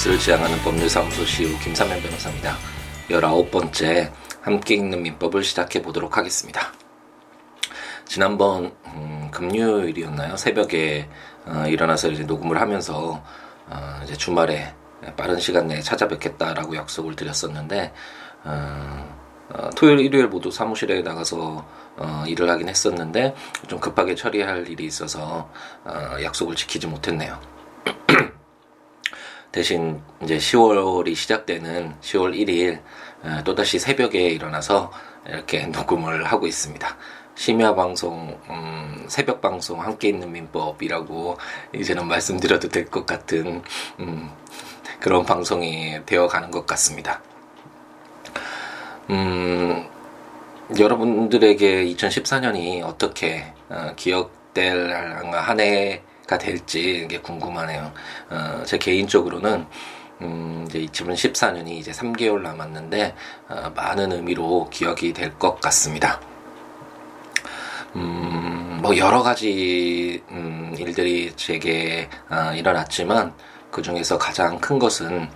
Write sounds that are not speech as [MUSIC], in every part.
서비스를 지향하는 법률사무소 CEO 김삼현 변호사입니다. 19번째 함께 읽는 민법을 시작해 보도록 하겠습니다. 지난번 음, 금요일이었나요? 새벽에 어, 일어나서 이제 녹음을 하면서 어, 이제 주말에 빠른 시간 내에 찾아뵙겠다라고 약속을 드렸었는데 어, 어, 토요일, 일요일 모두 사무실에 나가서 어, 일을 하긴 했었는데 좀 급하게 처리할 일이 있어서 어, 약속을 지키지 못했네요. [CLEARS THROAT] 대신 이제 10월이 시작되는 10월 1일 어, 또다시 새벽에 일어나서 이렇게 [LAUGHS] 녹음을 하고 있습니다. 심야 방송, 음, 새벽 방송 함께 있는 민법이라고 이제는 말씀드려도 될 것 같은 음, 그런 방송이 되어 가는 것 같습니다. 음, 여러분들에게 2014년이 어떻게 어, 기억될 한 해 가 될지 이게 궁금하네요. 어, 제 개인적으로는 음, 이제 2014년이 이제 3개월 남았는데 어, 많은 의미로 기억이 될 것 같습니다. 음, 뭐 여러 가지 음, 일들이 제게 어, 일어났지만 그 중에서 가장 큰 것은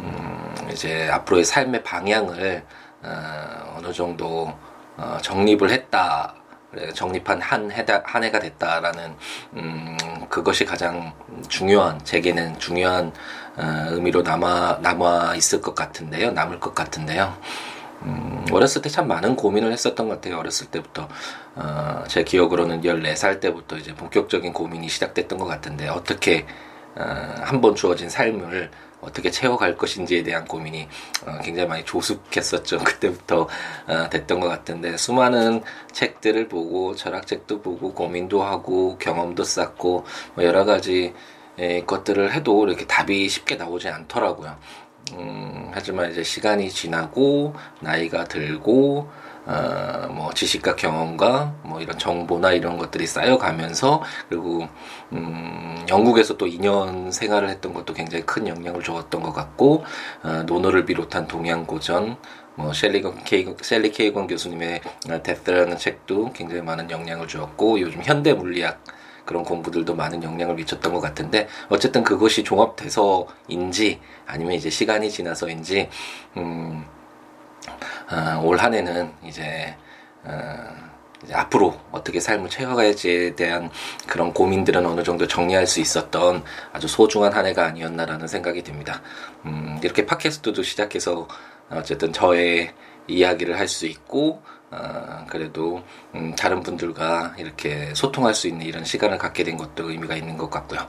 음, 이제 앞으로의 삶의 방향을 어, 어느 정도 어, 정립을 했다. 정립한 한 해다 한 해가 됐다라는 음, 그것이 가장 중요한 제게는 중요한 어, 의미로 남아 남아 있을 것 같은데요 남을 것 같은데요. 음, 어렸을 때 참 많은 고민을 했었던 것 같아요 어렸을 때부터. 어, 제 기억으로는 14살 때부터 이제 본격적인 고민이 시작됐던 것 같은데 어떻게 어, 한번 주어진 삶을 어떻게 채워갈 것인지에 대한 고민이 어, 굉장히 많이 조숙했었죠. [LAUGHS] 그때부터 어, 됐던 것 같은데 수많은 책들을 보고 철학책도 보고 고민도 하고 경험도 쌓고 뭐 여러 가지 것들을 해도 이렇게 답이 쉽게 나오지 않더라고요. 음, 하지만 이제 시간이 지나고 나이가 들고 어, 뭐 지식과 경험과 뭐 이런 정보나 이런 것들이 쌓여가면서 그리고 음, 영국에서 또 2년 생활을 했던 것도 굉장히 큰 영향을 주었던 것 같고 어, 논어를 비롯한 동양 고전 뭐 셸리 케이건, 셸리 케이건 교수님의 Death라는 책도 굉장히 많은 영향을 주었고 요즘 현대 물리학 그런 공부들도 많은 영향을 미쳤던 것 같은데 어쨌든 그것이 종합돼서인지 아니면 이제 시간이 지나서인지 음, 어, 올 한 해는 이제, 어, 이제 앞으로 어떻게 삶을 채워갈지에 대한 그런 고민들은 어느 정도 정리할 수 있었던 아주 소중한 한 해가 아니었나라는 생각이 듭니다. 음, 이렇게 팟캐스트도 시작해서 어쨌든 저의 이야기를 할 수 있고 어, 그래도 음, 다른 분들과 이렇게 소통할 수 있는 이런 시간을 갖게 된 것도 의미가 있는 것 같고요.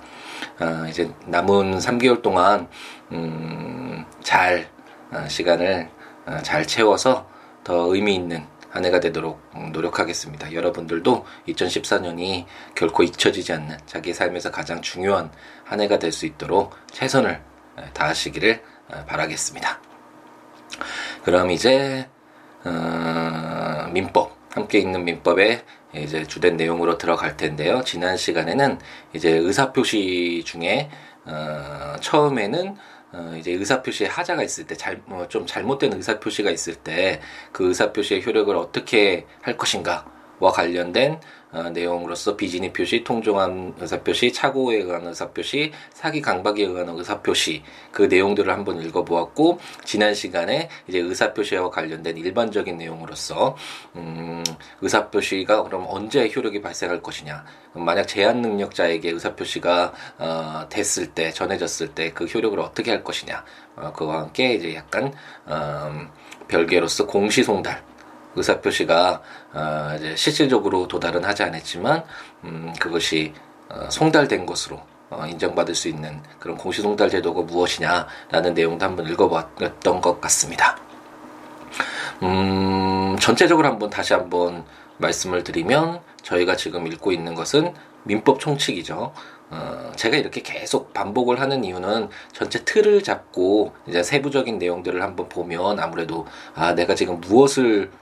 어, 이제 남은 3개월 동안 음, 잘 어, 시간을 어, 잘 채워서 더 의미 있는 한 해가 되도록 노력하겠습니다. 여러분들도 2014년이 결코 잊혀지지 않는 자기 삶에서 가장 중요한 한 해가 될 수 있도록 최선을 다하시기를 어, 바라겠습니다. 그럼 이제 어, 민법 함께 읽는 민법의 이제 주된 내용으로 들어갈 텐데요. 지난 시간에는 이제 의사표시 중에 어, 처음에는 어, 이제 의사표시에 하자가 있을 때, 잘, 뭐 좀 잘못된 의사표시가 있을 때, 그 의사표시의 효력을 어떻게 할 것인가와 관련된 어, 내용으로서 비진입 표시, 통종한 의사표시, 착오에 의한 의사표시, 사기 강박에 의한 의사표시 그 내용들을 한번 읽어보았고 지난 시간에 이제 의사표시와 관련된 일반적인 내용으로서 음, 의사표시가 그럼 언제 효력이 발생할 것이냐. 만약 제한 능력자에게 의사표시가 어, 됐을 때 전해졌을 때 그 효력을 어떻게 할 것이냐. 어, 그와 함께 이제 약간 음, 별개로서 공시송달 의사표시가 어, 이제 실질적으로 도달은 하지 않았지만 음, 그것이 어, 송달된 것으로 어, 인정받을 수 있는 그런 공시송달 제도가 무엇이냐라는 내용도 한번 읽어봤던 것 같습니다. 음, 전체적으로 한번 다시 한번 말씀을 드리면 저희가 지금 읽고 있는 것은 민법 총칙이죠. 어, 제가 이렇게 계속 반복을 하는 이유는 전체 틀을 잡고 이제 세부적인 내용들을 한번 보면 아무래도 아 내가 지금 무엇을 어,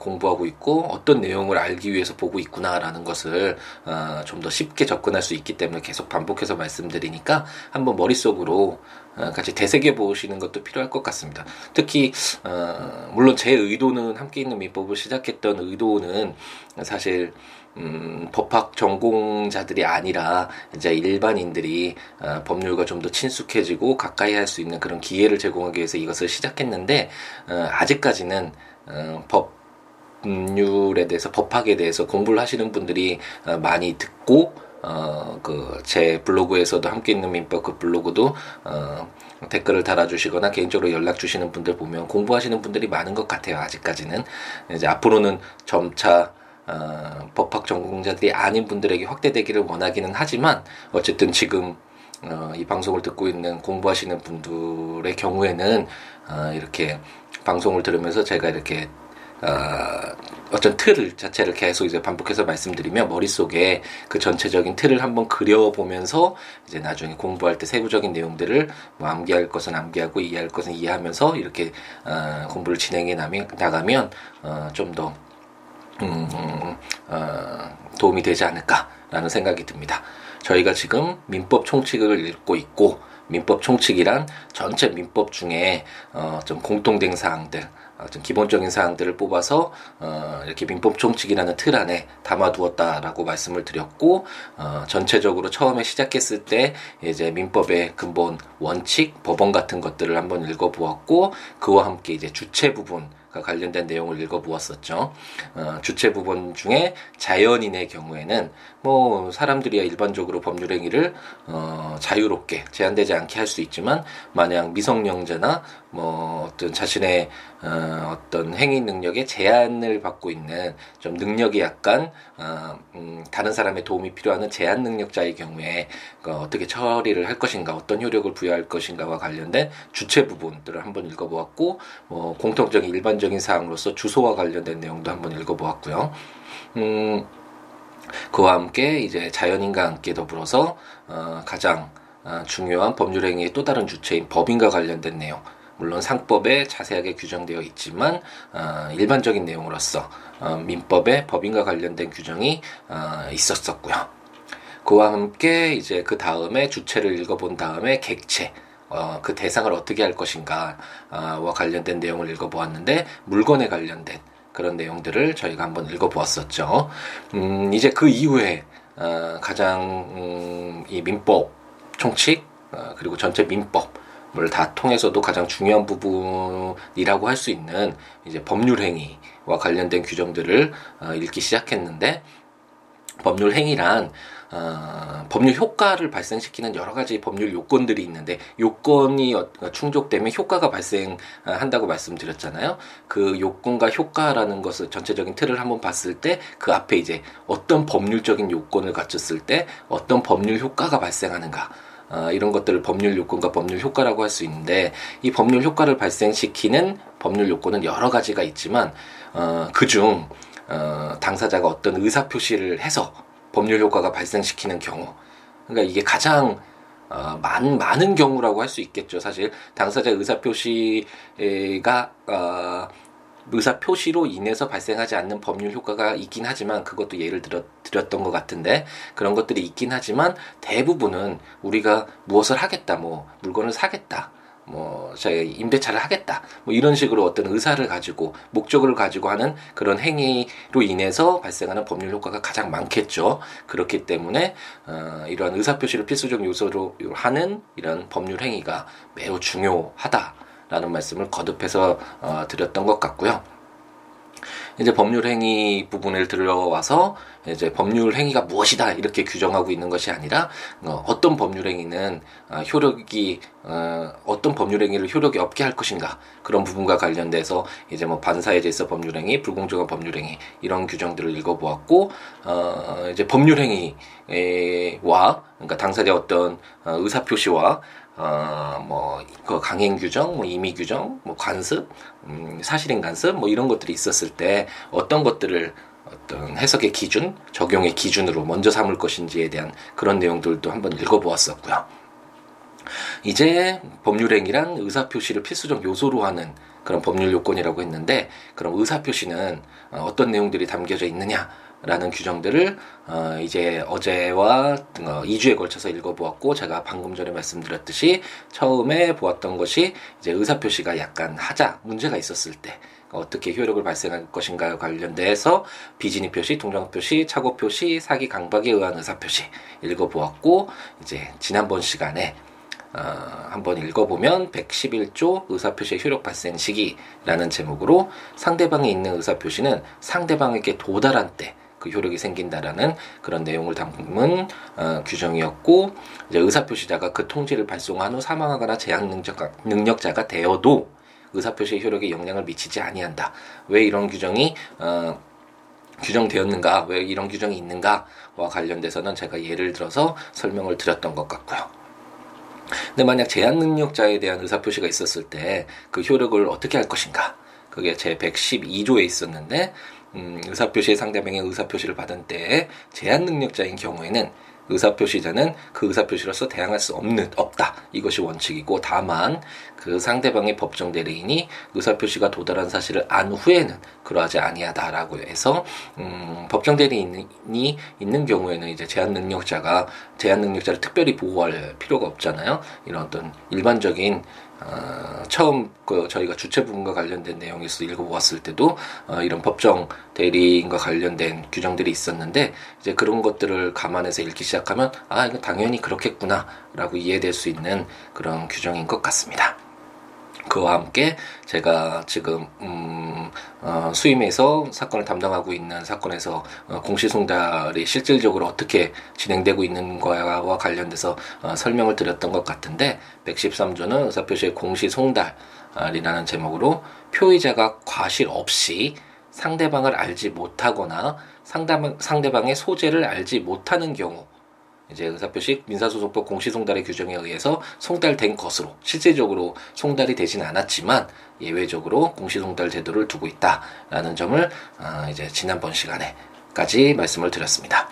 공부하고 있고 어떤 내용을 알기 위해서 보고 있구나라는 것을 어, 좀더 쉽게 접근할 수 있기 때문에 계속 반복해서 말씀드리니까 한번 머릿속으로 어, 같이 되새겨 보시는 것도 필요할 것 같습니다. 특히 어, 물론 제 의도는 함께 있는 민법을 시작했던 의도는 사실 음, 법학 전공자들이 아니라 이제 일반인들이 어, 법률과 좀 더 친숙해지고 가까이 할 수 있는 그런 기회를 제공하기 위해서 이것을 시작했는데 어, 아직까지는 어, 법 법률에 대해서 법학에 대해서 공부를 하시는 분들이 어, 많이 듣고 어 그 제 블로그에서도 함께 있는 민법 그 블로그도 어 댓글을 달아주시거나 개인적으로 연락 주시는 분들 보면 공부하시는 분들이 많은 것 같아요. 아직까지는 이제 앞으로는 점차 어, 법학 전공자들이 아닌 분들에게 확대되기를 원하기는 하지만 어쨌든 지금 어, 이 방송을 듣고 있는 공부하시는 분들의 경우에는 어, 이렇게 방송을 들으면서 제가 이렇게 어, 어떤 틀을 자체를 계속 이제 반복해서 말씀드리며 머릿속에 그 전체적인 틀을 한번 그려보면서 이제 나중에 공부할 때 세부적인 내용들을 뭐 암기할 것은 암기하고 이해할 것은 이해하면서 이렇게 어, 공부를 진행해 나가면 어, 좀더 음, 어, 도움이 되지 않을까라는 생각이 듭니다. 저희가 지금 민법 총칙을 읽고 있고 민법 총칙이란 전체 민법 중에 어, 좀 공통된 사항들 어, 좀 기본적인 사항들을 뽑아서 어, 이렇게 민법 총칙이라는 틀 안에 담아두었다라고 말씀을 드렸고 어, 전체적으로 처음에 시작했을 때 이제 민법의 근본 원칙, 법원 같은 것들을 한번 읽어보았고 그와 함께 이제 주체 부분 관련된 내용을 읽어보았었죠. 어, 주체 부분 중에 자연인의 경우에는 뭐 사람들이야 일반적으로 법률 행위를 어, 자유롭게 제한되지 않게 할 수 있지만 만약 미성년자나 뭐 어떤 자신의 어, 어떤 행위 능력에 제한을 받고 있는 좀 능력이 약간 어, 음, 다른 사람의 도움이 필요한 제한 능력자의 경우에 그 어떻게 처리를 할 것인가 어떤 효력을 부여할 것인가와 관련된 주체 부분들을 한번 읽어보았고 뭐 공통적인 일반적인 사항으로서 주소와 관련된 내용도 한번 읽어보았고요. 음, 그와 함께 이제 자연인과 함께 더불어서 어, 가장 어, 중요한 법률 행위의 또 다른 주체인 법인과 관련된 내용 물론 상법에 자세하게 규정되어 있지만 어, 일반적인 내용으로서 어, 민법에 법인과 관련된 규정이 어, 있었었고요. 그와 함께 이제 그 다음에 주체를 읽어본 다음에 객체 어, 그 대상을 어떻게 할 것인가와 관련된 내용을 읽어보았는데 물건에 관련된 그런 내용들을 저희가 한번 읽어보았었죠. 음, 이제 그 이후에 어, 가장 음, 이 민법 총칙 어, 그리고 전체 민법을 다 통해서도 가장 중요한 부분이라고 할 수 있는 이제 법률 행위와 관련된 규정들을 어, 읽기 시작했는데 법률 행위란 어, 법률 효과를 발생시키는 여러 가지 법률 요건들이 있는데 요건이 어, 충족되면 효과가 발생한다고 말씀드렸잖아요. 그 요건과 효과라는 것을 전체적인 틀을 한번 봤을 때 그 앞에 이제 어떤 법률적인 요건을 갖췄을 때 어떤 법률 효과가 발생하는가. 어, 이런 것들을 법률 요건과 법률 효과라고 할 수 있는데 이 법률 효과를 발생시키는 법률 요건은 여러 가지가 있지만 어, 그중 어, 당사자가 어떤 의사 표시를 해서 법률 효과가 발생시키는 경우. 그러니까 이게 가장 어, 많, 많은 경우라고 할 수 있겠죠. 사실 당사자 의사 표시가 어, 의사 표시로 인해서 발생하지 않는 법률 효과가 있긴 하지만 그것도 예를 들어 드렸던 것 같은데 그런 것들이 있긴 하지만 대부분은 우리가 무엇을 하겠다, 뭐 물건을 사겠다, 뭐 제가 임대차를 하겠다 뭐 이런 식으로 어떤 의사를 가지고 목적을 가지고 하는 그런 행위로 인해서 발생하는 법률 효과가 가장 많겠죠. 그렇기 때문에 어, 이러한 의사 표시를 필수적 요소로 하는 이런 법률 행위가 매우 중요하다 라는 말씀을 거듭해서 어, 드렸던 것 같고요. 이제 법률 행위 부분을 들어와서 이제 법률 행위가 무엇이다 이렇게 규정하고 있는 것이 아니라 어, 떤 법률 행위는 어, 효력이 어, 어떤 법률 행위를 효력이 없게 할 것인가 그런 부분과 관련돼서 이제 뭐 반사에 대해서 법률 행위, 불공정한 법률 행위 이런 규정들을 읽어보았고 어, 이제 법률 행위와 그러니까 당사자 어떤 어, 의사 표시와 어, 뭐, 그 강행 규정, 뭐 임의 규정, 뭐 관습, 음, 사실인 간섭, 뭐 이런 것들이 있었을 때 어떤 것들을 어떤 해석의 기준, 적용의 기준으로 먼저 삼을 것인지에 대한 그런 내용들도 한번 읽어보았었고요. 이제 법률행위란 의사표시를 필수적 요소로 하는 그런 법률 요건이라고 했는데, 그럼 의사표시는 어떤 내용들이 담겨져 있느냐? 라는 규정들을 어 이제 어제와 어 2주에 걸쳐서 읽어보았고 제가 방금 전에 말씀드렸듯이 처음에 보았던 것이 이제 의사표시가 약간 하자 문제가 있었을 때 어떻게 효력을 발생할 것인가에 관련돼서 비진입 표시, 동정 표시, 착오 표시, 사기 강박에 의한 의사 표시 읽어보았고 이제 지난번 시간에 어, 한번 읽어보면 111조 의사표시의 효력 발생 시기라는 제목으로 상대방이 있는 의사표시는 상대방에게 도달한 때 그 효력이 생긴다라는 그런 내용을 담은 어, 규정이었고 이제 의사표시자가 그 통지를 발송한 후 사망하거나 제한 능력자, 능력자가 되어도 의사표시의 효력에 영향을 미치지 아니한다. 왜 이런 규정이 어, 규정되었는가, 왜 이런 규정이 있는가와 관련돼서는 제가 예를 들어서 설명을 드렸던 것 같고요. 근데 만약 제한 능력자에 대한 의사표시가 있었을 때 그 효력을 어떻게 할 것인가? 그게 제 112조에 있었는데 음, 의사표시의 상대방의 의사표시를 받은 때에 제한 능력자인 경우에는 의사표시자는 그 의사표시로서 대항할 수 없는 없다. 이것이 원칙이고 다만 그 상대방의 법정 대리인이 의사표시가 도달한 사실을 안 후에는 그러하지 아니하다라고 해서 음, 법정 대리인이 있는 경우에는 이제 제한 능력자가 제한 능력자를 특별히 보호할 필요가 없잖아요. 이런 어떤 일반적인 어, 처음 그 저희가 주체 부분과 관련된 내용에서 읽어보았을 때도 어, 이런 법정 대리인과 관련된 규정들이 있었는데 이제 그런 것들을 감안해서 읽기 시작하면 아 이거 당연히 그렇겠구나라고 이해될 수 있는 그런 규정인 것 같습니다. 그와 함께 제가 지금 음, 어, 수임에서 사건을 담당하고 있는 사건에서 어, 공시송달이 실질적으로 어떻게 진행되고 있는 거와 관련돼서 어, 설명을 드렸던 것 같은데 113조는 의사표시의 공시송달이라는 제목으로 표의자가 과실 없이 상대방을 알지 못하거나 상대방, 상대방의 소재를 알지 못하는 경우 이제 의사표시 민사소송법 공시송달의 규정에 의해서 송달된 것으로 실제적으로 송달이 되진 않았지만 예외적으로 공시송달 제도를 두고 있다라는 점을 어, 이제 지난번 시간에까지 말씀을 드렸습니다.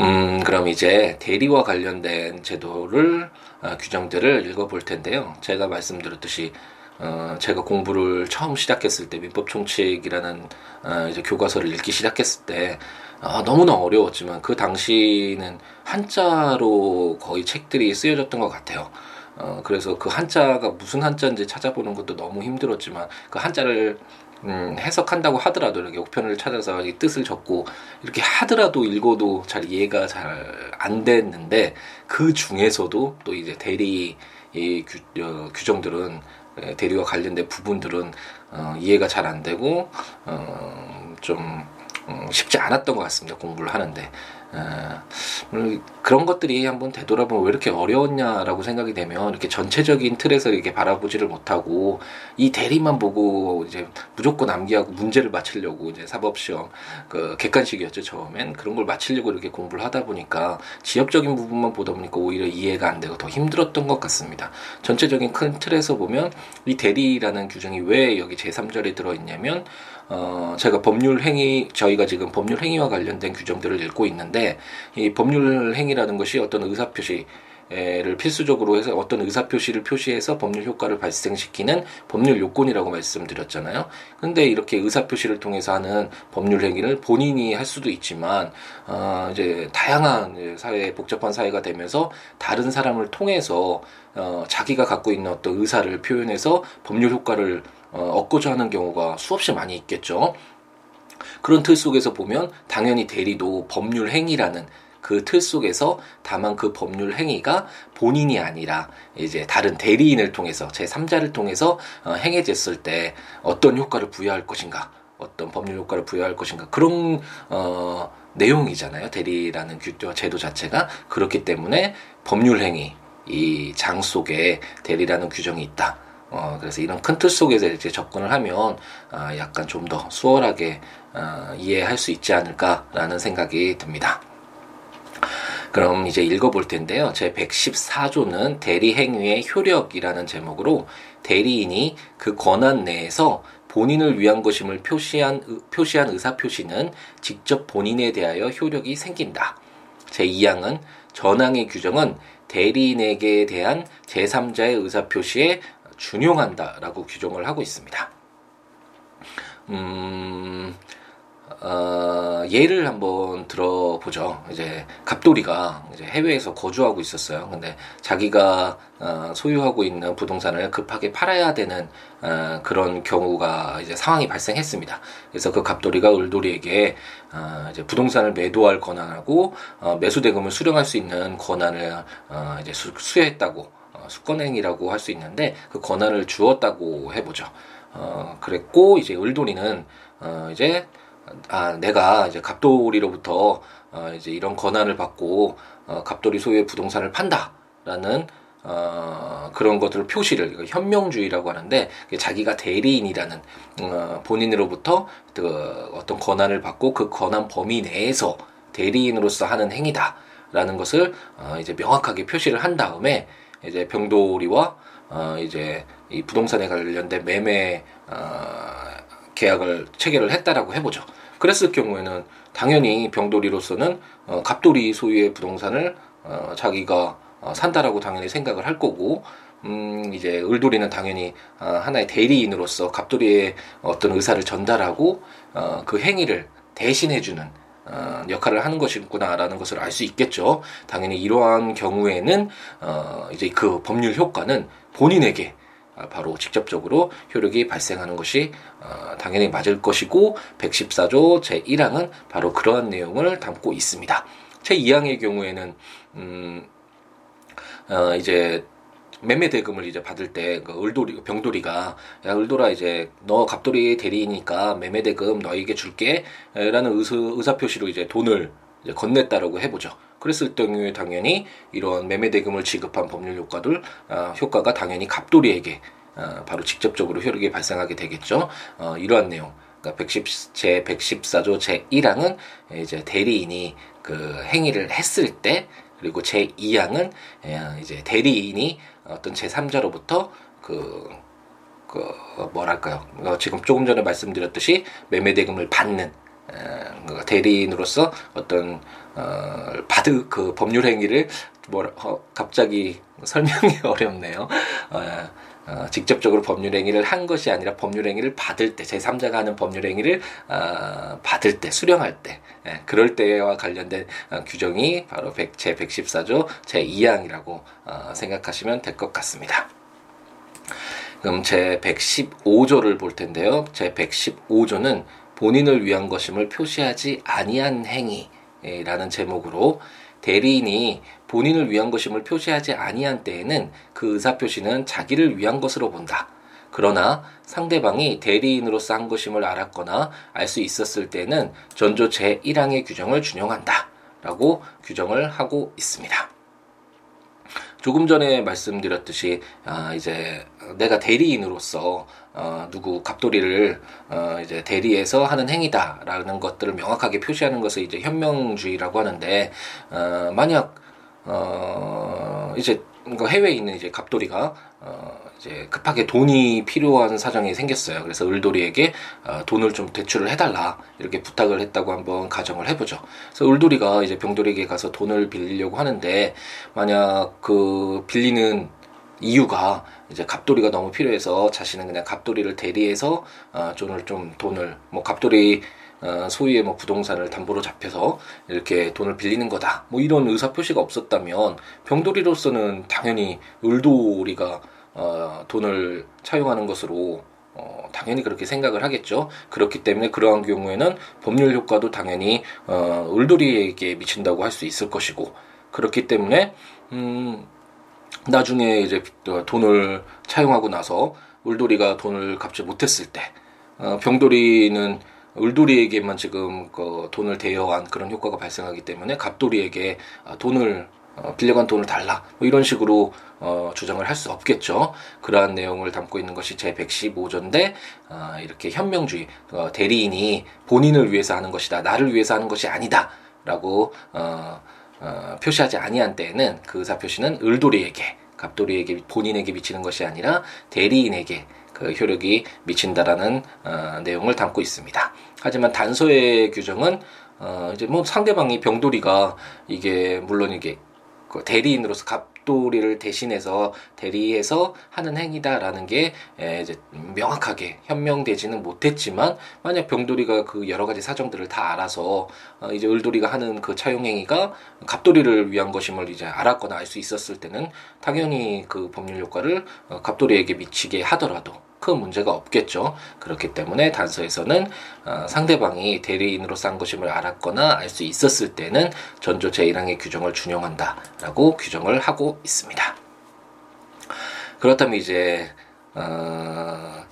음, 그럼 이제 대리와 관련된 제도를 어, 규정들을 읽어볼 텐데요. 제가 말씀드렸듯이 어, 제가 공부를 처음 시작했을 때 민법 총칙이라는 어, 이제 교과서를 읽기 시작했을 때 아, 너무나 어려웠지만 그 당시는 한자로 거의 책들이 쓰여졌던 것 같아요. 어, 그래서 그 한자가 무슨 한자인지 찾아보는 것도 너무 힘들었지만 그 한자를 음, 해석한다고 하더라도 이렇게 우편을 찾아서 이 뜻을 적고 이렇게 하더라도 읽어도 잘 이해가 잘 안 됐는데 그 중에서도 또 이제 대리 이 규, 어, 규정들은 예, 대리와 관련된 부분들은 어, 이해가 잘 안 되고 어, 좀 음, 쉽지 않았던 것 같습니다. 공부를 하는데. 어, 그런 것들이 한번 되돌아보면 왜 이렇게 어려웠냐라고 생각이 되면 이렇게 전체적인 틀에서 이렇게 바라보지를 못하고 이 대리만 보고 이제 무조건 암기하고 문제를 맞추려고 이제 사법시험 그 객관식이었죠 처음엔 그런 걸 맞추려고 이렇게 공부를 하다 보니까 지역적인 부분만 보다 보니까 오히려 이해가 안 되고 더 힘들었던 것 같습니다. 전체적인 큰 틀에서 보면 이 대리라는 규정이 왜 여기 제3절에 들어있냐면 어, 제가 법률 행위, 저희가 지금 법률 행위와 관련된 규정들을 읽고 있는데, 이 법률 행위라는 것이 어떤 의사 표시, 를 필수적으로 해서 어떤 의사 표시를 표시해서 법률 효과를 발생시키는 법률 요건이라고 말씀드렸잖아요. 근데 이렇게 의사 표시를 통해서 하는 법률 행위를 본인이 할 수도 있지만, 어, 이제 다양한 사회, 복잡한 사회가 되면서 다른 사람을 통해서, 어, 자기가 갖고 있는 어떤 의사를 표현해서 법률 효과를 어, 얻고자 하는 경우가 수없이 많이 있겠죠. 그런 틀 속에서 보면 당연히 대리도 법률 행위라는 그 틀 속에서 다만 그 법률 행위가 본인이 아니라 이제 다른 대리인을 통해서 제3자를 통해서 어, 행해졌을 때 어떤 효과를 부여할 것인가 어떤 법률 효과를 부여할 것인가 그런 어 내용이잖아요. 대리라는 규 제도 자체가. 그렇기 때문에 법률 행위 이 장 속에 대리라는 규정이 있다 어, 그래서 이런 큰 틀 속에서 이제 접근을 하면 어, 약간 좀 더 수월하게 어, 이해할 수 있지 않을까라는 생각이 듭니다. 그럼 이제 읽어볼 텐데요. 제 114조는 대리행위의 효력이라는 제목으로 대리인이 그 권한 내에서 본인을 위한 것임을 표시한, 표시한 의사표시는 직접 본인에 대하여 효력이 생긴다. 제 2항은 전항의 규정은 대리인에게 대한 제3자의 의사표시에 준용한다라고 규정을 하고 있습니다. 음, 어, 예를 한번 들어보죠. 이제 갑돌이가 이제 해외에서 거주하고 있었어요. 근데 자기가 어, 소유하고 있는 부동산을 급하게 팔아야 되는 어, 그런 경우가 이제 상황이 발생했습니다. 그래서 그 갑돌이가 을돌이에게 어, 이제 부동산을 매도할 권한하고 어, 매수 대금을 수령할 수 있는 권한을 어, 이제 수, 수여했다고 어, 수권행이라고 할 수 있는데 그 권한을 주었다고 해보죠. 어, 그랬고 이제 을돌이는 어, 이제 아, 내가 이제 갑돌이로부터 어, 이제 이런 권한을 받고 어, 갑돌이 소유의 부동산을 판다라는 어, 그런 것들을 표시를 현명주의라고 하는데 자기가 대리인이라는 어, 본인으로부터 그 어떤 권한을 받고 그 권한 범위 내에서 대리인으로서 하는 행위다라는 것을 어, 이제 명확하게 표시를 한 다음에 이제 병돌이와 어, 이제 이 부동산에 관련된 매매 어, 계약을 체결을 했다라고 해보죠. 그랬을 경우에는 당연히 병돌이로서는 어, 갑돌이 소유의 부동산을 어, 자기가 어, 산다라고 당연히 생각을 할 거고 음, 이제 을돌이는 당연히 어, 하나의 대리인으로서 갑돌이의 어떤 의사를 전달하고 어, 그 행위를 대신해주는 어, 역할을 하는 것이구나라는 것을 알 수 있겠죠. 당연히 이러한 경우에는 어, 이제 그 법률 효과는 본인에게 아, 바로 직접적으로 효력이 발생하는 것이 어, 당연히 맞을 것이고 114조 제1항은 바로 그러한 내용을 담고 있습니다. 제2항의 경우에는 음, 어, 이제 매매 대금을 이제 받을 때 그 을돌이 병돌이가 야 을돌아 이제 너 갑돌이 대리니까 매매 대금 너에게 줄게라는 의사, 의사 표시로 이제 돈을 이제 건넸다라고 해보죠. 그랬을 경우에 당연히 이런 매매 대금을 지급한 법률 효과들 어, 효과가 당연히 갑돌이에게 어, 바로 직접적으로 효력이 발생하게 되겠죠. 어, 이러한 내용. 그러니까 110, 제 114조 제 1항은 이제 대리인이 그 행위를 했을 때 그리고 제 2항은 어, 이제 대리인이 어떤 제 3자로부터 그, 그 뭐랄까요? 어, 지금 조금 전에 말씀드렸듯이 매매 대금을 받는 어, 대리인으로서 어떤 어, 받을 그 법률 행위를 뭐 어, 갑자기 [LAUGHS] 설명이 어렵네요. 어, 어, 직접적으로 법률 행위를 한 것이 아니라 법률 행위를 받을 때 제3자가 하는 법률 행위를 어, 받을 때 수령할 때 예, 그럴 때와 관련된 어, 규정이 바로 100, 제 114조 제 2항이라고 어, 생각하시면 될 것 같습니다. 그럼 제 115조를 볼 텐데요. 제 115조는 본인을 위한 것임을 표시하지 아니한 행위라는 제목으로 대리인이 본인을 위한 것임을 표시하지 아니한 때에는 그 의사 표시는 자기를 위한 것으로 본다. 그러나 상대방이 대리인으로서 한 것임을 알았거나 알 수 있었을 때는 전조 제1항의 규정을 준용한다. 라고 규정을 하고 있습니다. 조금 전에 말씀드렸듯이 아 이제 내가 대리인으로서 어 누구 갑돌이를 어 이제 대리해서 하는 행위다라는 것들을 명확하게 표시하는 것을 이제 현명주의라고 하는데 어 만약 어 이제 해외에 있는 이제 갑돌이가 어 이제 급하게 돈이 필요한 사정이 생겼어요. 그래서 을돌이에게 어, 돈을 좀 대출을 해달라 이렇게 부탁을 했다고 한번 가정을 해보죠. 그래서 을돌이가 이제 병돌이에게 가서 돈을 빌리려고 하는데 만약 그 빌리는 이유가 이제 갑돌이가 너무 필요해서 자신은 그냥 갑돌이를 대리해서 어, 돈을 좀 돈을 뭐 갑돌이 어, 소위의 뭐 부동산을 담보로 잡혀서 이렇게 돈을 빌리는 거다. 뭐 이런 의사 표시가 없었다면 병돌이로서는 당연히 을돌이가 어, 돈을 차용하는 것으로 어, 당연히 그렇게 생각을 하겠죠. 그렇기 때문에 그러한 경우에는 법률 효과도 당연히 어, 을돌이에게 미친다고 할 수 있을 것이고 그렇기 때문에 음, 나중에 이제 돈을 차용하고 나서 울돌이가 돈을 갚지 못했을 때 어, 병돌이는 울돌이에게만 지금 그 돈을 대여한 그런 효과가 발생하기 때문에 갑돌이에게 아, 돈을 어, 빌려간 돈을 달라 뭐 이런 식으로 어, 주장을 할 수 없겠죠. 그러한 내용을 담고 있는 것이 제 115조인데 어, 이렇게 현명주의 어, 대리인이 본인을 위해서 하는 것이다 나를 위해서 하는 것이 아니다라고 어, 어, 표시하지 아니한 때에는 그 의사 표시는 을돌이에게 갑돌이에게 본인에게 미치는 것이 아니라 대리인에게 그 효력이 미친다라는 어, 내용을 담고 있습니다. 하지만 단서의 규정은 어, 이제 뭐 상대방이 병돌이가 이게 물론 이게 그 대리인으로서 갑 갑돌이를 대신해서 대리해서 하는 행위다라는 게 이제 명확하게 현명되지는 못했지만 만약 병돌이가 그 여러 가지 사정들을 다 알아서 어, 이제 을돌이가 하는 그 차용 행위가 갑돌이를 위한 것임을 이제 알았거나 알 수 있었을 때는 당연히 그 법률 효과를 어, 갑돌이에게 미치게 하더라도 큰 문제가 없겠죠. 그렇기 때문에 단서에서는 어, 상대방이 대리인으로 싼 것임을 알았거나 알 수 있었을 때는 전조 제1항의 규정을 준용한다라고 규정을 하고 있습니다. 그렇다면 이제 어,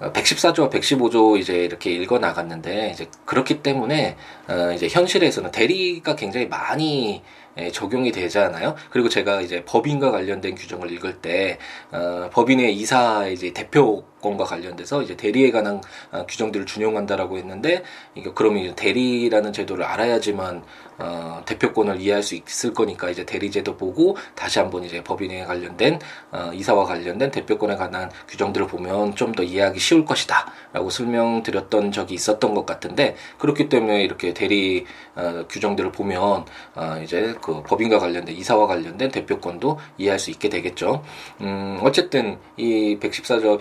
114조와 115조 이제 이렇게 읽어 나갔는데 이제 그렇기 때문에 어 이제 현실에서는 대리가 굉장히 많이 예, 적용이 되잖아요. 그리고 제가 이제 법인과 관련된 규정을 읽을 때 어, 법인의 이사 이제 대표 권과 관련돼서 이제 대리에 관한 어, 규정들을 준용한다라고 했는데 이게 그러면 대리라는 제도를 알아야지만 어, 대표권을 이해할 수 있을 거니까 이제 대리제도 보고 다시 한번 이제 법인에 관련된 어, 이사와 관련된 대표권에 관한 규정들을 보면 좀 더 이해하기 쉬울 것이다라고 설명드렸던 적이 있었던 것 같은데 그렇기 때문에 이렇게 대리 어, 규정들을 보면 어, 이제 그 법인과 관련된 이사와 관련된 대표권도 이해할 수 있게 되겠죠. 음, 어쨌든 이 114조,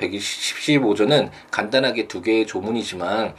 115조는 간단하게 두 개의 조문이지만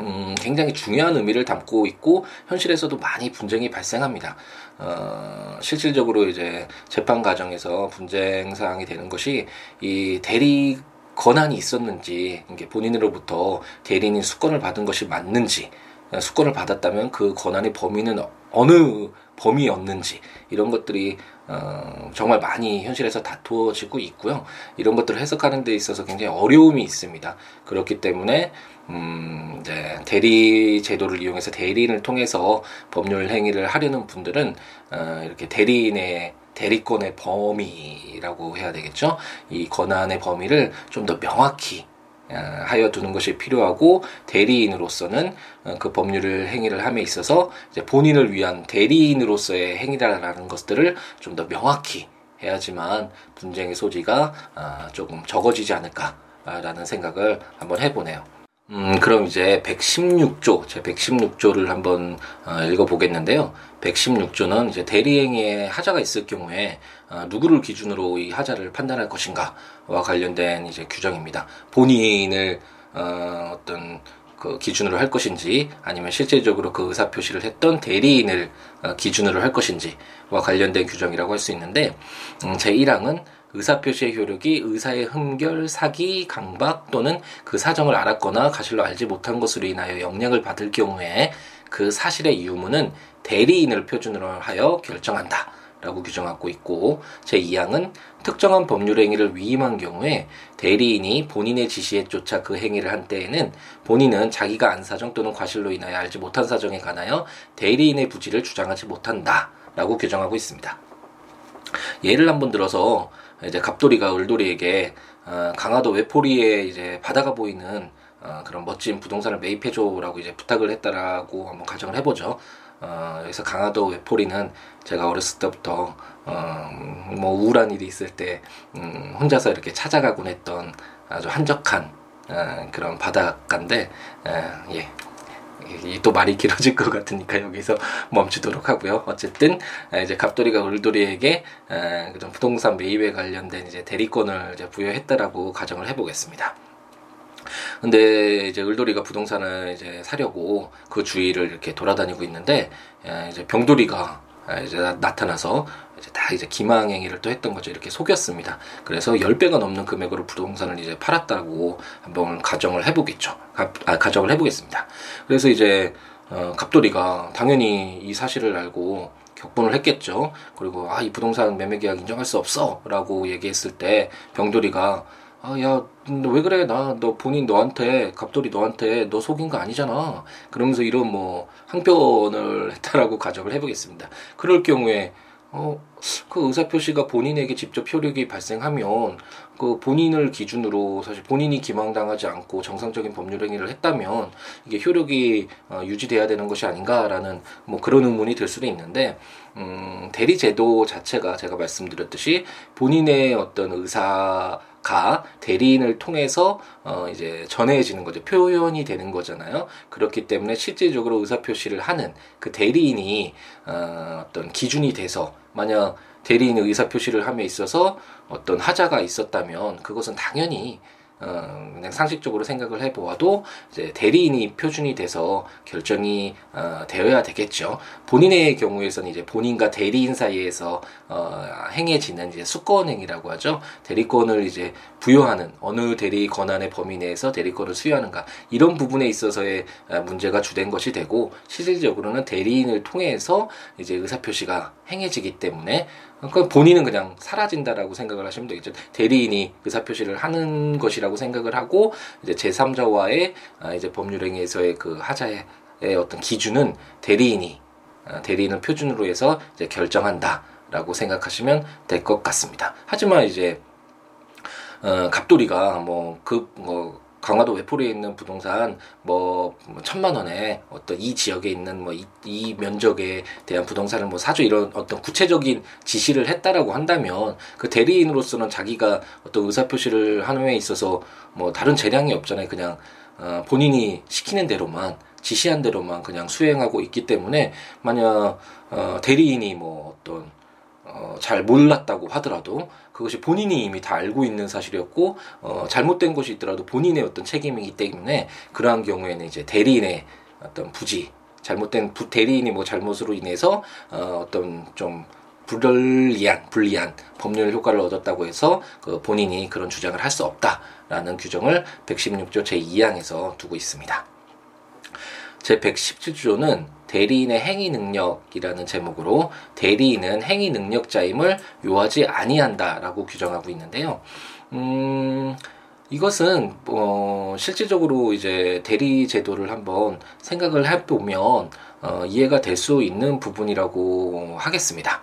음, 굉장히 중요한 의미를 담고 있고 현실에서도 많이 분쟁이 발생합니다. 어, 실질적으로 이제 재판 과정에서 분쟁 사항이 되는 것이 이 대리 권한이 있었는지 이게 본인으로부터 대리인인 수권을 받은 것이 맞는지 수권을 받았다면 그 권한의 범위는 어느 범위였는지 이런 것들이 어, 정말 많이 현실에서 다투어지고 있고요. 이런 것들을 해석하는 데 있어서 굉장히 어려움이 있습니다. 그렇기 때문에 음, 이제 대리 제도를 이용해서 대리인을 통해서 법률 행위를 하려는 분들은 어, 이렇게 대리인의 대리권의 범위라고 해야 되겠죠. 이 권한의 범위를 좀 더 명확히 어, 하여 두는 것이 필요하고 대리인으로서는 어, 그 법률을 행위를 함에 있어서 본인을 위한 대리인으로서의 행위라는 것들을 좀 더 명확히 해야지만 분쟁의 소지가 어, 조금 적어지지 않을까라는 생각을 한번 해보네요. 음, 그럼 이제 116조, 제 116조를 한번 어, 읽어보겠는데요. 116조는 이제 대리행위에 하자가 있을 경우에 어, 누구를 기준으로 이 하자를 판단할 것인가와 관련된 이제 규정입니다. 본인을 어, 어떤 그 기준으로 할 것인지 아니면 실제적으로 그 의사 표시를 했던 대리인을 어, 기준으로 할 것인지와 관련된 규정이라고 할 수 있는데 음, 제 1항은 의사표시의 효력이 의사의 흠결, 사기, 강박 또는 그 사정을 알았거나 가실로 알지 못한 것으로 인하여 영향을 받을 경우에 그 사실의 유무는 대리인을 표준으로 하여 결정한다. 라고 규정하고 있고 제2항은 특정한 법률 행위를 위임한 경우에 대리인이 본인의 지시에 쫓아 그 행위를 한 때에는 본인은 자기가 안 사정 또는 과실로 인하여 알지 못한 사정에 관하여 대리인의 부지를 주장하지 못한다 라고 규정하고 있습니다. 예를 한번 들어서 이제 갑돌이가 을돌이에게 어, 강화도 외포리에 이제 바다가 보이는 어, 그런 멋진 부동산을 매입해줘라고 이제 부탁을 했다라고 한번 가정을 해보죠. 어, 여기서 강화도 외포리는 제가 어렸을 때부터 어, 뭐 우울한 일이 있을 때 음, 혼자서 이렇게 찾아가곤 했던 아주 한적한 어, 그런 바닷가인데 어, 예 또 말이 길어질 것 같으니까 여기서 멈추도록 하고요. 어쨌든 이제 갑돌이가 울돌이에게 그런 부동산 매입에 관련된 이제 대리권을 이제 부여했다라고 가정을 해보겠습니다. 근데 이제 을돌이가 부동산을 이제 사려고 그 주위를 이렇게 돌아다니고 있는데 이제 병돌이가 이제 나타나서 이제 다 이제 기망행위를 또 했던 거죠. 이렇게 속였습니다. 그래서 10배가 넘는 금액으로 부동산을 이제 팔았다고 한번 가정을 해보겠죠. 가, 아, 가정을 해보겠습니다. 그래서 이제 어, 갑돌이가 당연히 이 사실을 알고 격분을 했겠죠. 그리고 아, 이 부동산 매매 계약 인정할 수 없어. 라고 얘기했을 때 병돌이가 아, 야, 너왜 그래? 나, 너 본인 너한테, 갑돌이 너한테 너 속인 거 아니잖아. 그러면서 이런 뭐, 항변을 [LAUGHS] 했다라고 가정을 해보겠습니다. 그럴 경우에, 어, 그 의사표시가 본인에게 직접 효력이 발생하면 그 본인을 기준으로 사실 본인이 기망당하지 않고 정상적인 법률 행위를 했다면 이게 효력이 어, 유지돼야 되는 것이 아닌가라는 뭐 그런 의문이 들 수도 있는데 음, 대리 제도 자체가 제가 말씀드렸듯이 본인의 어떤 의사 가 대리인을 통해서 어 이제 전해지는 거죠. 표현이 되는 거잖아요. 그렇기 때문에 실질적으로 의사 표시를 하는 그 대리인이 어 어떤 기준이 돼서 만약 대리인의 의사 표시를 함에 있어서 어떤 하자가 있었다면 그것은 당연히 어, 그냥 상식적으로 생각을 해보아도 이제 대리인이 표준이 돼서 결정이 어, 되어야 되겠죠. 본인의 경우에서는 이제 본인과 대리인 사이에서 어, 행해지는 이제 수권행위라고 하죠. 대리권을 이제 부여하는 어느 대리 권한의 범위 내에서 대리권을 수여하는가 이런 부분에 있어서의 어, 문제가 주된 것이 되고 실질적으로는 대리인을 통해서 이제 의사표시가 행해지기 때문에 그러니까 본인은 그냥 사라진다라고 생각을 하시면 되겠죠. 대리인이 의사표시를 하는 것이라고 생각을 하고 이제 제3자와의 아, 이제 법률행위에서의 그 하자의 어떤 기준은 대리인이 아, 대리인을 표준으로 해서 이제 결정한다 라고 생각하시면 될 것 같습니다. 하지만 이제 어, 갑돌이가 뭐그뭐 뭐 강화도 외포리에 있는 부동산 뭐, 뭐 천만 원에 어떤 이 지역에 있는 뭐이 면적에 대한 부동산을 뭐 사줘 이런 어떤 구체적인 지시를 했다라고 한다면 그 대리인으로서는 자기가 어떤 의사 표시를 하는 데 있어서 뭐 다른 재량이 없잖아요. 그냥 어, 본인이 시키는 대로만 지시한 대로만 그냥 수행하고 있기 때문에 만약 어, 대리인이 뭐 어떤 어, 잘 몰랐다고 하더라도 그것이 본인이 이미 다 알고 있는 사실이었고 어, 잘못된 것이 있더라도 본인의 어떤 책임이기 때문에 그러한 경우에는 이제 대리인의 어떤 부지 잘못된 부, 대리인이 뭐 잘못으로 인해서 어, 어떤 좀 불리한 불리한 법률 효과를 얻었다고 해서 그 본인이 그런 주장을 할 수 없다라는 규정을 116조 제2항에서 두고 있습니다. 제 117조는 대리인의 행위 능력이라는 제목으로 대리인은 행위 능력자임을 요하지 아니한다라고 규정하고 있는데요. 음, 이것은 어, 실질적으로 이제 대리 제도를 한번 생각을 해보면 어, 이해가 될 수 있는 부분이라고 하겠습니다.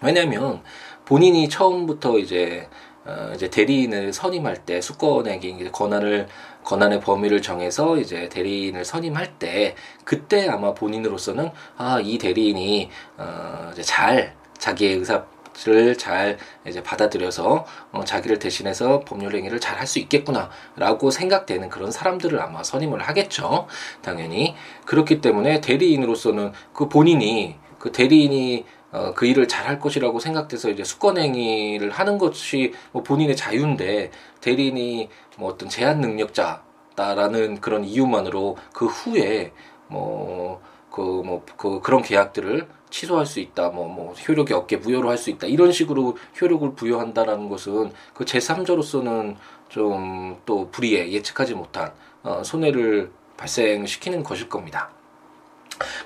왜냐하면 본인이 처음부터 이제 어, 이제 대리인을 선임할 때 수권에게 권한을 권한의 범위를 정해서 이제 대리인을 선임할 때 그때 아마 본인으로서는 아 이 대리인이 어 잘 자기의 의사 를 잘 이제 받아들여서 어, 자기를 대신해서 법률 행위를 잘 할 수 있겠구나라고 생각되는 그런 사람들을 아마 선임을 하겠죠. 당연히 그렇기 때문에 대리인으로서는 그 본인이 그 대리인이 어, 그 일을 잘 할 것이라고 생각돼서 이제 수권행위를 하는 것이 뭐 본인의 자유인데 대리인이 뭐 어떤 제한 능력자다라는 그런 이유만으로 그 후에 뭐 그 뭐 그 그런 계약들을 취소할 수 있다, 뭐, 뭐, 효력이 없게 무효로 할 수 있다, 이런 식으로 효력을 부여한다라는 것은 그 제3자로서는 좀 또 불의에 예측하지 못한, 어, 손해를 발생시키는 것일 겁니다.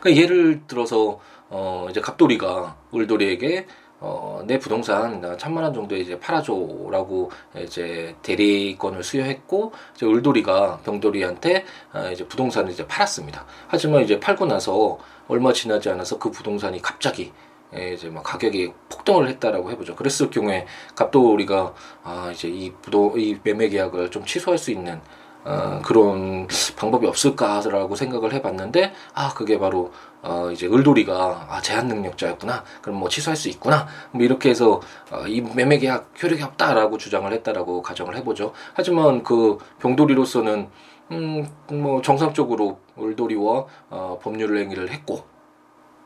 그러니까 예를 들어서, 어, 이제 갑돌이가 울돌이에게 어, 내 부동산 천만 원 정도에 이제 팔아줘라고 이제 대리권을 수여했고 이제 울돌이가 병돌이한테 어, 이제 부동산을 이제 팔았습니다. 하지만 이제 팔고 나서 얼마 지나지 않아서 그 부동산이 갑자기 예, 이제 막 가격이 폭등을 했다라고 해보죠. 그랬을 경우에 갑돌이가 아 이제 이 부도 이 매매 계약을 좀 취소할 수 있는 어, 그런 방법이 없을까라고 생각을 해봤는데 아 그게 바로 어, 이제 을돌이가 아, 제한 능력자였구나. 그럼 뭐 취소할 수 있구나. 뭐 이렇게 해서 어, 이 매매 계약 효력이 없다라고 주장을 했다라고 가정을 해보죠. 하지만 그 병돌이로서는 음, 뭐 정상적으로 을돌이와 어, 법률 행위를 했고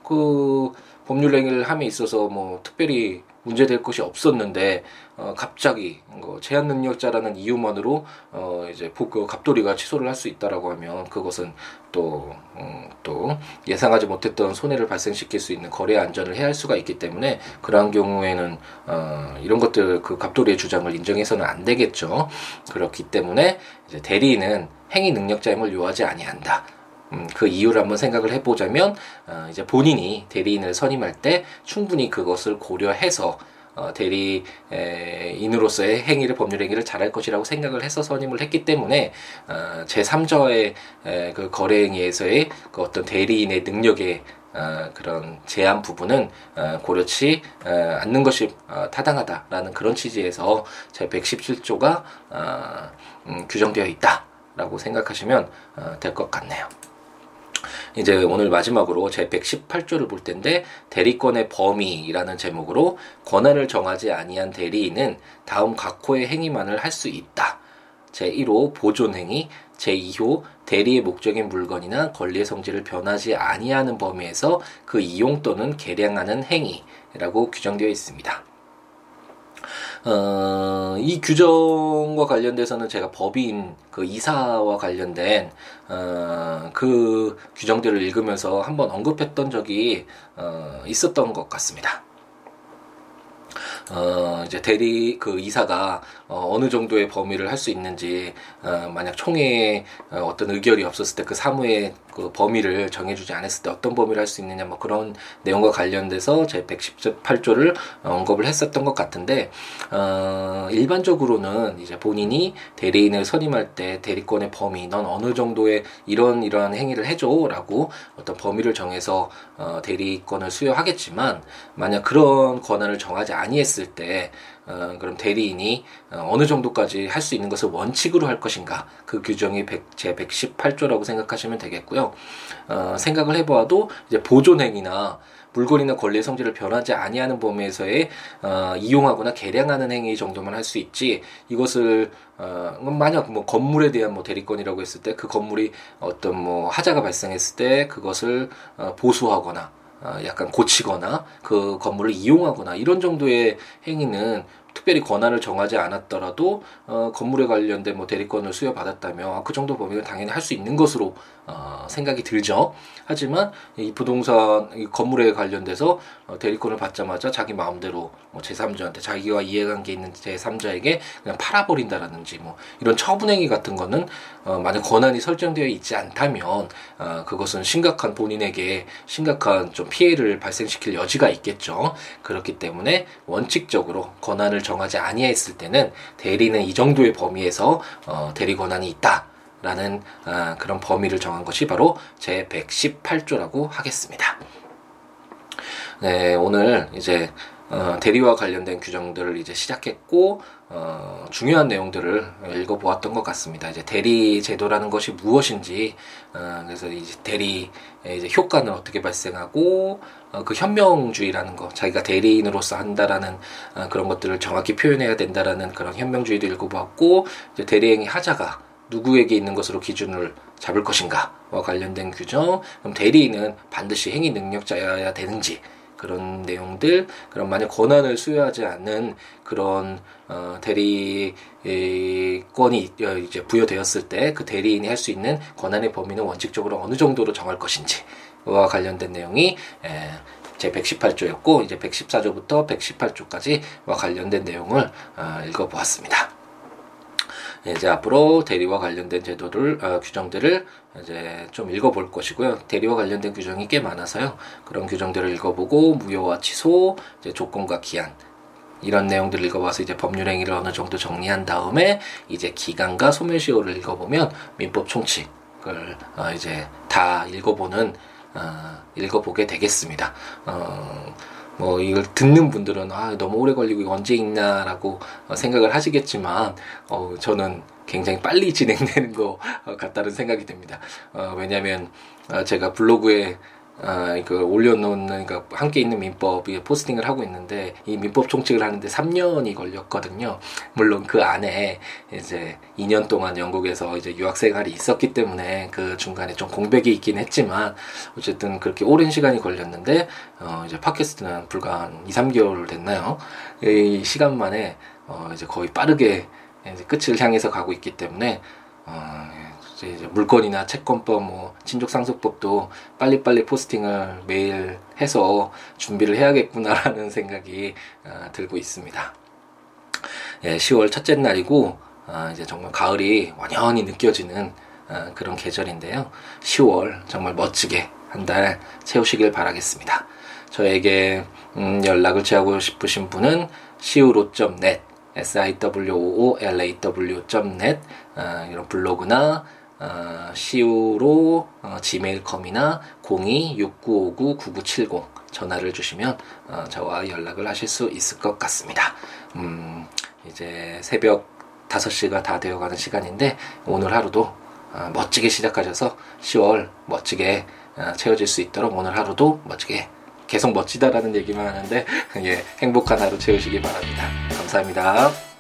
그 법률 행위를 함에 있어서 뭐 특별히 문제될 것이 없었는데 어, 갑자기 뭐 제한 능력자라는 이유만으로 어, 이제 그 갑돌이가 취소를 할 수 있다라고 하면 그것은 또, 음, 또 예상하지 못했던 손해를 발생시킬 수 있는 거래 안전을 해할 수가 있기 때문에 그러한 경우에는 어, 이런 것들 그 갑돌이의 주장을 인정해서는 안 되겠죠. 그렇기 때문에 이제 대리인은 행위 능력자임을 요하지 아니한다. 음, 그 이유를 한번 생각을 해보자면 어, 이제 본인이 대리인을 선임할 때 충분히 그것을 고려해서 어, 대리인으로서의 행위를 법률 행위를 잘할 것이라고 생각을 해서 선임을 했기 때문에 어, 제 3자의 그 거래 행위에서의 그 어떤 대리인의 능력에 어, 그런 제한 부분은 어, 고려치 어, 않는 것이 어, 타당하다라는 그런 취지에서 제 117조가 어, 음, 규정되어 있다라고 생각하시면 어, 될 것 같네요. 이제 오늘 마지막으로 제 118조를 볼 텐데 대리권의 범위라는 제목으로 권한을 정하지 아니한 대리인은 다음 각호의 행위만을 할 수 있다. 제1호 보존행위, 제2호 대리의 목적인 물건이나 권리의 성질을 변하지 아니하는 범위에서 그 이용 또는 개량하는 행위라고 규정되어 있습니다. 어, 이 규정과 관련돼서는 제가 법인 그 이사와 관련된 어, 그 규정들을 읽으면서 한번 언급했던 적이 어, 있었던 것 같습니다. 어, 이제 대리 그 이사가 어, 어느 정도의 범위를 할 수 있는지 어, 만약 총회에 어, 어떤 의결이 없었을 때 그 사무의 그 범위를 정해주지 않았을 때 어떤 범위를 할 수 있느냐 뭐 그런 내용과 관련돼서 제 118조를 언급을 했었던 것 같은데 어, 일반적으로는 이제 본인이 대리인을 선임할 때 대리권의 범위 넌 어느 정도의 이런 이러한 행위를 해줘라고 어떤 범위를 정해서 어, 대리권을 수여하겠지만 만약 그런 권한을 정하지 아니했을 때 어, 그럼 대리인이 어, 어느 정도까지 할 수 있는 것을 원칙으로 할 것인가 그 규정이 100, 제 118조라고 생각하시면 되겠고요. 어, 생각을 해보아도 이제 보존행위나 물건이나 권리의 성질을 변하지 아니하는 범위에서의 어, 이용하거나 개량하는 행위 정도만 할 수 있지 이것을 어, 만약 뭐 건물에 대한 뭐 대리권이라고 했을 때 그 건물이 어떤 뭐 하자가 발생했을 때 그것을 어, 보수하거나 어, 약간 고치거나 그 건물을 이용하거나 이런 정도의 행위는 특별히 권한을 정하지 않았더라도 어, 건물에 관련된 뭐 대리권을 수여받았다면 그 정도 범위는 당연히 할 수 있는 것으로 어, 생각이 들죠. 하지만 이 부동산 이 건물에 관련돼서 어, 대리권을 받자마자 자기 마음대로 뭐 제3자한테 자기와 이해관계 있는 제3자에게 그냥 팔아버린다라든지 뭐 이런 처분행위 같은 거는 어, 만약 권한이 설정되어 있지 않다면 어, 그것은 심각한 본인에게 심각한 좀 피해를 발생시킬 여지가 있겠죠. 그렇기 때문에 원칙적으로 권한을 정하지 아니했을 때는 대리는 이 정도의 범위에서 어, 대리 권한이 있다. 라는 어, 그런 범위를 정한 것이 바로 제 118조라고 하겠습니다. 네, 오늘 이제 어, 대리와 관련된 규정들을 이제 시작했고 어, 중요한 내용들을 읽어보았던 것 같습니다. 이제 대리 제도라는 것이 무엇인지 어, 그래서 이제 대리 이제 효과는 어떻게 발생하고 어, 그 현명주의라는 거 자기가 대리인으로서 한다라는 어, 그런 것들을 정확히 표현해야 된다라는 그런 현명주의도 읽어보았고 이제 대리행위 하자가 누구에게 있는 것으로 기준을 잡을 것인가와 관련된 규정. 그럼 대리인은 반드시 행위 능력자여야 되는지 그런 내용들. 그럼 만약 권한을 수여하지 않는 그런 어, 대리권이 어, 이제 부여되었을 때 그 대리인이 할 수 있는 권한의 범위는 원칙적으로 어느 정도로 정할 것인지와 관련된 내용이 에, 제 118조였고 이제 114조부터 118조까지와 관련된 내용을 어, 읽어보았습니다. 이제 앞으로 대리와 관련된 제도를 어, 규정들을 이제 좀 읽어볼 것이고요. 대리와 관련된 규정이 꽤 많아서요. 그런 규정들을 읽어보고 무효와 취소, 이제 조건과 기한 이런 내용들을 읽어봐서 이제 법률 행위를 어느 정도 정리한 다음에 이제 기간과 소멸시효를 읽어보면 민법 총칙을 어, 이제 다 읽어보는 어, 읽어보게 되겠습니다. 어, 뭐 이걸 듣는 분들은 아 너무 오래 걸리고 언제 읽냐라고 어, 생각을 하시겠지만 어 저는 굉장히 빨리 진행되는 것 같다는 생각이 듭니다. 어 왜냐하면 어, 제가 블로그에 아, 이거 올려놓는, 그러니까 함께 있는 민법 이 포스팅을 하고 있는데, 이 민법 총칙을 하는데 3년이 걸렸거든요. 물론 그 안에 이제 2년 동안 영국에서 이제 유학 생활이 있었기 때문에 그 중간에 좀 공백이 있긴 했지만, 어쨌든 그렇게 오랜 시간이 걸렸는데, 어, 이제 팟캐스트는 불과 한 2, 3개월 됐나요? 이 시간 만에, 어, 이제 거의 빠르게 이제 끝을 향해서 가고 있기 때문에, 어, 이제 물건이나 채권법, 뭐 친족 상속법도 빨리빨리 포스팅을 매일 해서 준비를 해야겠구나라는 [LAUGHS] 생각이 어, 들고 있습니다. 예, 10월 첫째 날이고 어, 이제 정말 가을이 완연히 느껴지는 어, 그런 계절인데요. 10월 정말 멋지게 한 달 채우시길 바라겠습니다. 저에게 음, 연락을 취하고 싶으신 분은 siwo.net siwoolaw.net 어, 이런 블로그나 어, gmail.com이나 026959-9970 전화를 주시면 어, 저와 연락을 하실 수 있을 것 같습니다. 음, 이제 새벽 5시가 다 되어가는 시간인데 오늘 하루도 어, 멋지게 시작하셔서 10월 멋지게 어, 채워질 수 있도록 오늘 하루도 멋지게 계속 멋지다라는 얘기만 하는데 [LAUGHS] 예, 행복한 하루 채우시기 바랍니다. 감사합니다.